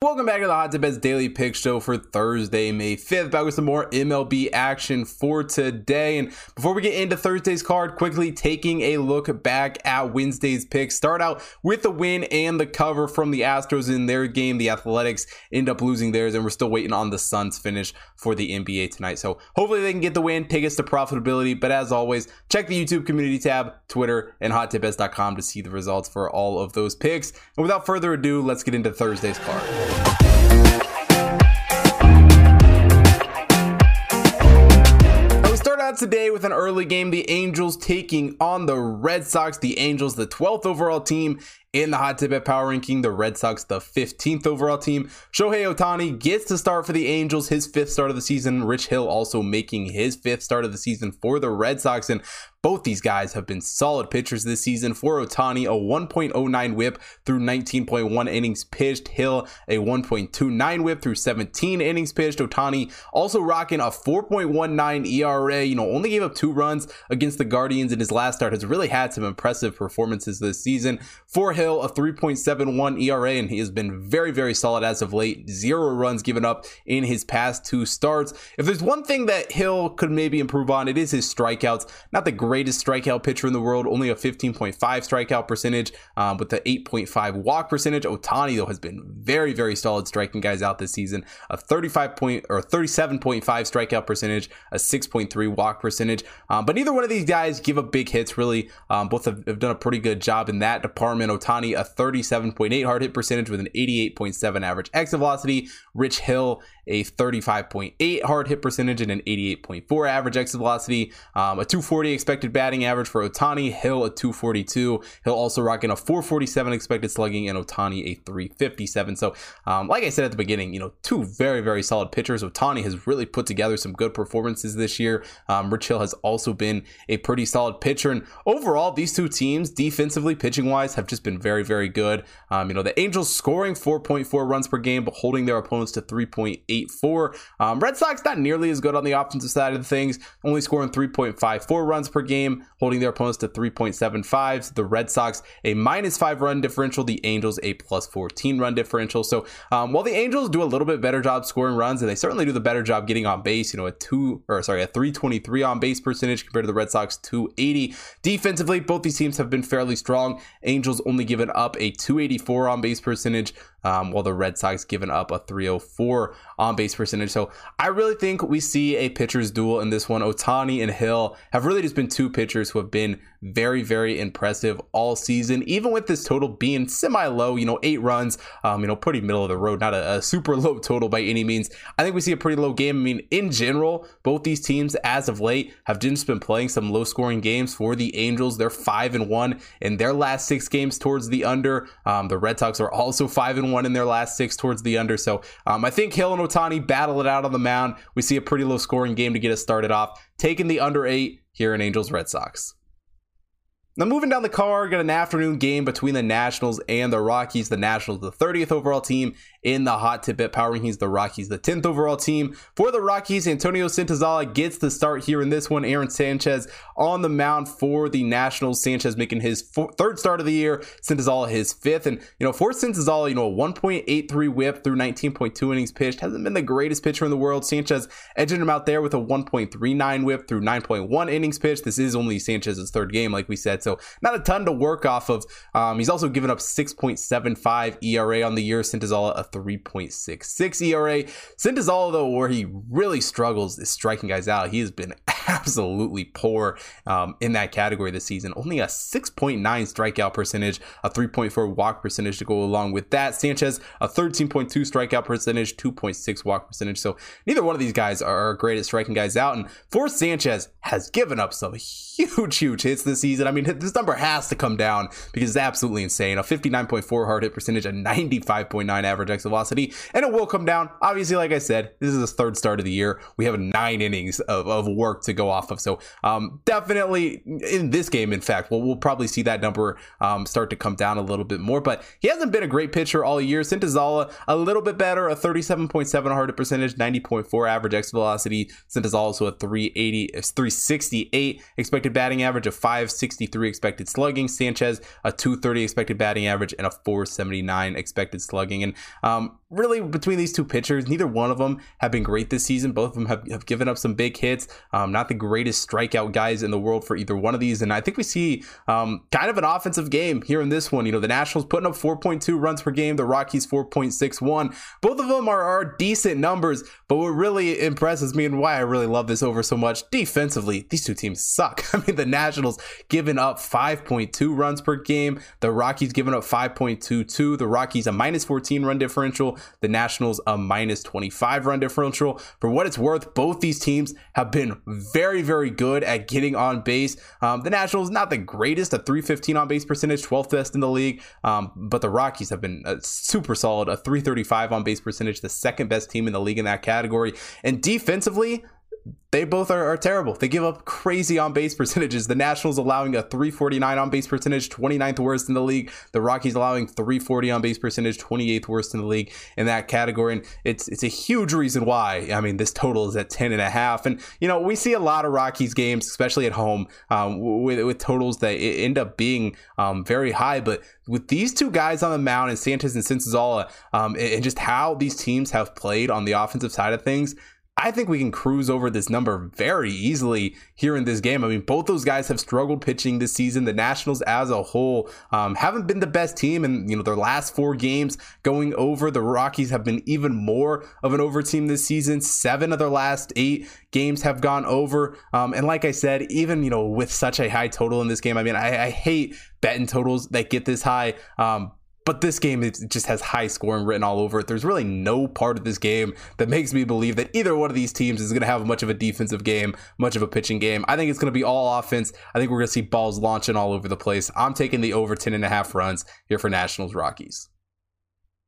Welcome back to the Hot Tip Bets Daily Pick Show for Thursday, May 5th. Back with some more MLB action for today. And before we get into Thursday's card, quickly taking a look back at Wednesday's picks. Start out with the win and the cover from the Astros in their game. The Athletics end up losing theirs, and we're still waiting on the Suns finish for the NBA tonight. So hopefully they can get the win, take us to profitability. But as always, check the YouTube community tab, Twitter, and hottipbets.com to see the results for all of those picks. And without further ado, let's get into Thursday's card. Today with an early game. The Angels taking on the Red Sox. The Angels, the 12th overall team in the Hot Tip Bet Power Ranking. The Red Sox, the 15th overall team. Shohei Ohtani gets to start for the Angels, his fifth start of the season. Rich Hill also making his fifth start of the season for the Red Sox. And both these guys have been solid pitchers this season. For Ohtani, a 1.09 whip through 19.1 innings pitched. Hill, a 1.29 whip through 17 innings pitched. Ohtani also rocking a 4.19 ERA. You know, only gave up two runs against the Guardians in his last start. Has really had some impressive performances this season. For Hill, a 3.71 ERA, and he has been very, very solid as of late. Zero runs given up in his past two starts. If there's one thing that Hill could maybe improve on, it is his strikeouts. Not the greatest strikeout pitcher in the world, only a 15.5 strikeout percentage um, with the 8.5 walk percentage. Ohtani, though, has been very, very solid striking guys out this season. A 35 point or 37.5 strikeout percentage, a 6.3 walk percentage. Um, but neither one of these guys give up big hits, really. Um, both have, have, done a pretty good job in that department. Ohtani, a 37.8 hard hit percentage with an 88.7 average exit velocity. Rich Hill, a 35.8 hard hit percentage and an 88.4 average exit velocity. Um, a 240 expected batting average for Ohtani, Hill a 242. Hill also rocking a 447 expected slugging and Ohtani a 357. So, um, like I said at the beginning, you know, two very, very solid pitchers. Ohtani has really put together some good performances this year. Um, Rich Hill has also been a pretty solid pitcher. And overall, these two teams, defensively, pitching wise, have just been very, very good. Um, you know, the Angels scoring 4.4 runs per game, but holding their opponents to 3.8 8.4. Um, Red Sox not nearly as good on the offensive side of things, only scoring 3.54 runs per game, holding their opponents to 3.75. The Red Sox a minus five run differential, the Angels a plus 14 run differential. So um, while the Angels do a little bit better job scoring runs, and they certainly do the better job getting on base, you know, a two or sorry, a 323 on base percentage compared to the Red Sox 280. Defensively, both these teams have been fairly strong. Angels only given up a 284 on base percentage, um, while the Red Sox given up a 304 on base percentage. So I really think we see a pitcher's duel in this one. Ohtani and Hill have really just been two pitchers who have been very, very impressive all season, even with this total being semi low, you know, eight runs, um, you know, pretty middle of the road, not a, a, super low total by any means. I think we see a pretty low game. I mean, in general, both these teams as of late have just been playing some low scoring games for the Angels. They're five and one in their last six games towards the under. Um, the Red Sox are also five and one in their last six towards the under. So um, I think Hill and Ohtani battle it out on the mound. We see a pretty low scoring game to get us started off. Taking the under eight here in Angels Red Sox. Now, moving down the card, got an afternoon game between the Nationals and the Rockies. The Nationals, the 30th overall team in the hot tip at power rankings. The Rockies, the 10th overall team. For the Rockies, Antonio Senzatela gets the start here in this one. Aaron Sanchez on the mound for the Nationals. Sanchez making his four, third start of the year. Senzatela his fifth. And, you know, for Senzatela, you know, a 1.83 whip through 19.2 innings pitched. Hasn't been the greatest pitcher in the world. Sanchez edging him out there with a 1.39 whip through 9.1 innings pitched. This is only Sanchez's third game, like we said. So not a ton to work off of. Um, he's also given up 6.75 ERA on the year. Senzatela a 3.66 ERA. Though, where he really struggles is striking guys out. He has been absolutely poor um, in that category this season. Only a 6.9 strikeout percentage, a 3.4 walk percentage to go along with that. Sanchez, a 13.2 strikeout percentage, 2.6 walk percentage. So neither one of these guys are great at striking guys out. And for Sanchez has given up some huge, huge hits this season. I mean, this number has to come down because it's absolutely insane. A 59.4 hard hit percentage, a 95.9 average exit velocity, and it will come down. Obviously, like I said, this is his third start of the year. We have nine innings of, of work to go off of. So um, definitely in this game, in fact, we'll, we'll probably see that number um, start to come down a little bit more. But he hasn't been a great pitcher all year. Senzatela a little bit better, a 37.7 hard percentage, 90.4 average exit velocity. Senzatela also a 380, 368 expected batting average, a 563 expected slugging. Sanchez a 230 expected batting average and a 479 expected slugging. And um, really between these two pitchers, neither one of them have been great this season. Both of them have, have given up some big hits. Um, not the greatest strikeout guys in the world for either one of these. And I think we see um, kind of an offensive game here in this one. You know, the Nationals putting up 4.2 runs per game, the Rockies 4.61. Both of them are, are decent numbers, but what really impresses me and why I really love this over so much defensively, these two teams suck. I mean, the Nationals giving up 5.2 runs per game, the Rockies giving up 5.22, the Rockies a minus 14 run differential, the Nationals a minus 25 run differential. For what it's worth, both these teams have been very, very very good at getting on base. Um, the Nationals, not the greatest, a 315 on base percentage, 12th best in the league, um, but the Rockies have been super solid, a 335 on base percentage, the second best team in the league in that category. And defensively, they both are, are, terrible. They give up crazy on base percentages. The Nationals allowing a 349 on base percentage, 29th worst in the league. The Rockies allowing 340 on base percentage, 28th worst in the league in that category. And it's it's a huge reason why. I mean, this total is at 10 and a half. And you know, we see a lot of Rockies games, especially at home, um, with with totals that end up being um, very high. But with these two guys on the mound and Sanchez and Senzatela, um, and just how these teams have played on the offensive side of things I think we can cruise over this number very easily here in this game. I mean, both those guys have struggled pitching this season. The Nationals, as a whole, um, haven't been the best team, and you know their last four games going over. The Rockies have been even more of an over team this season. Seven of their last eight games have gone over. Um, and like I said, even you know with such a high total in this game, I mean, I, I hate betting totals that get this high. Um, but this game it just has high scoring written all over it. There's really no part of this game that makes me believe that either one of these teams is going to have much of a defensive game, much of a pitching game. I think it's going to be all offense. I think we're going to see balls launching all over the place. I'm taking the over 10 and a half runs here for Nationals Rockies.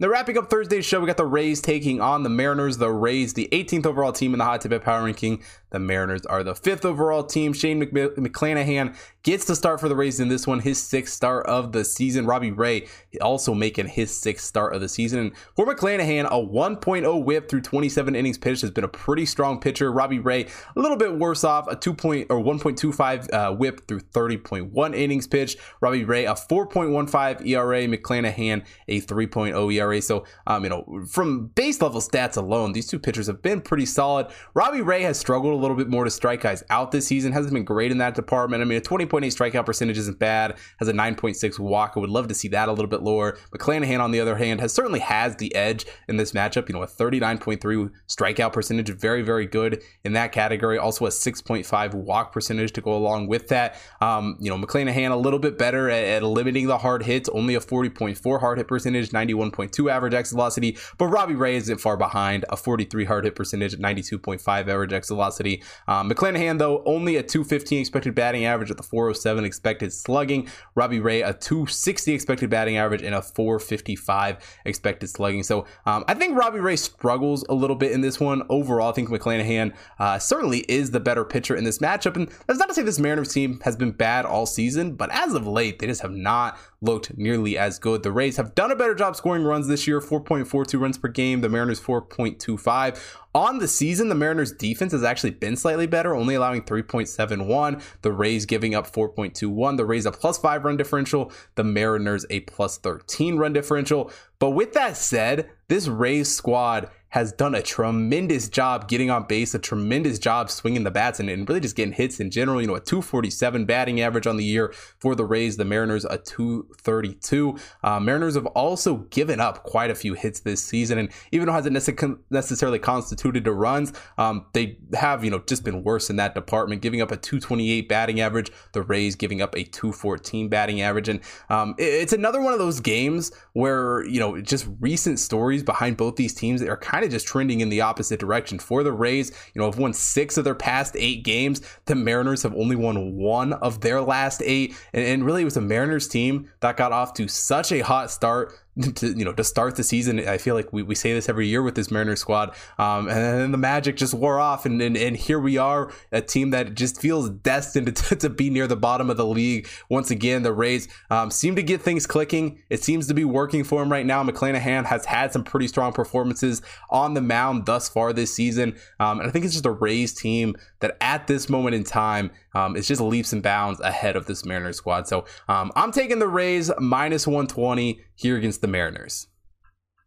Now, wrapping up Thursday's show, we got the Rays taking on the Mariners. The Rays, the 18th overall team in the Hot Tip Power Ranking. The Mariners are the fifth overall team. Shane McClanahan gets to start for the Rays in this one, his sixth start of the season. Robbie Ray also making his sixth start of the season. For McClanahan, a 1.0 whip through 27 innings pitched has been a pretty strong pitcher. Robbie Ray, a little bit worse off, a 2 point or 1.25 uh, whip through 30.1 innings pitched. Robbie Ray, a 4.15 ERA. McClanahan, a 3.0 ERA. So, um, you know, from base level stats alone, these two pitchers have been pretty solid. Robbie Ray has struggled little bit more to strike guys out this season. Hasn't been great in that department. I mean, a 20.8 strikeout percentage isn't bad. Has a 9.6 walk. I would love to see that a little bit lower. But McClanahan, on the other hand, has certainly has the edge in this matchup. You know, a 39.3 strikeout percentage, very, very good in that category. Also a 6.5 walk percentage to go along with that. Um, you know, McClanahan a little bit better at, at limiting the hard hits, only a 40.4 hard hit percentage, 91.2 average exit velocity. But Robbie Ray isn't far behind, a 43 hard hit percentage, 92.5 average exit velocity. Um, McClanahan, though, only a 215 expected batting average at the 407 expected slugging. Robbie Ray, a 260 expected batting average and a 455 expected slugging. So um, I think Robbie Ray struggles a little bit in this one. Overall, I think McClanahan uh, certainly is the better pitcher in this matchup. And that's not to say this Mariners team has been bad all season, but as of late, they just have not looked nearly as good. The Rays have done a better job scoring runs this year 4.42 runs per game, the Mariners 4.25. On the season, the Mariners defense has actually been slightly better, only allowing 3.71. The Rays giving up 4.21. The Rays a plus five run differential. The Mariners a plus 13 run differential. But with that said, this Rays squad has done a tremendous job getting on base, a tremendous job swinging the bats, and, and really just getting hits in general. You know, a 247 batting average on the year for the Rays. The Mariners a 232. Uh, Mariners have also given up quite a few hits this season, and even though it hasn't necessarily constituted to runs, um, they have you know just been worse in that department, giving up a 228 batting average. The Rays giving up a 214 batting average, and um, it, it's another one of those games where you know just recent stories behind both these teams are kind kind of just trending in the opposite direction. For the Rays, you know, have won six of their past eight games. The Mariners have only won one of their last eight. And, and really, it was a Mariners team that got off to such a hot start to you know to start the season. I feel like we, we say this every year with this Mariners squad, um, and then the magic just wore off, and, and and here we are, a team that just feels destined to, to be near the bottom of the league once again. The Rays um, seem to get things clicking. It seems to be working for him right now. McClanahan has had some pretty strong performances on the mound thus far this season, um, and I think it's just a Rays team that at this moment in time um, just leaps and bounds ahead of this Mariners squad. So um, I'm taking the Rays minus 120 here against the Mariners.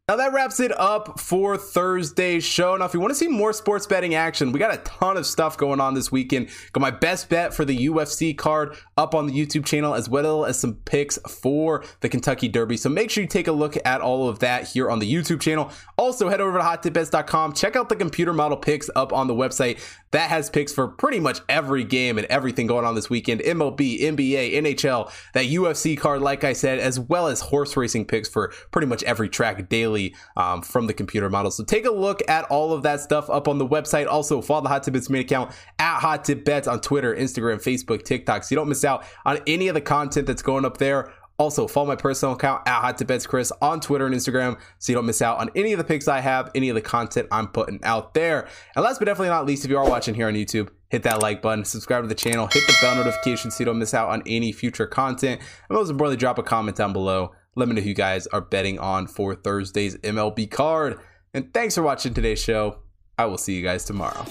Now that wraps it up for Thursday's show. Now, if you want to see more sports betting action, we got a ton of stuff going on this weekend. Got my best bet for the UFC card up on the YouTube channel, as well as some picks for the Kentucky Derby. So make sure you take a look at all of that here on the YouTube channel. Also, head over to hottipbets.com. Check out the computer model picks up on the website. That has picks for pretty much every game and everything going on this weekend. MLB, NBA, NHL, that UFC card, like I said, as well as horse racing picks for pretty much every track daily um, from the computer model. So take a look at all of that stuff up on the website. Also, follow the Hot Tip Bets main account at Hot Tip Bets on Twitter, Instagram, Facebook, TikTok, so you don't miss out on any of the content that's going up there. Also, follow my personal account at Hot Tip Bets Chris on Twitter and Instagram so you don't miss out on any of the picks I have, any of the content I'm putting out there. And last but definitely not least, if you are watching here on YouTube, hit that like button, subscribe to the channel, hit the bell notification so you don't miss out on any future content. And most importantly, drop a comment down below let me know who you guys are betting on for Thursday's MLB card. And thanks for watching today's show. I will see you guys tomorrow.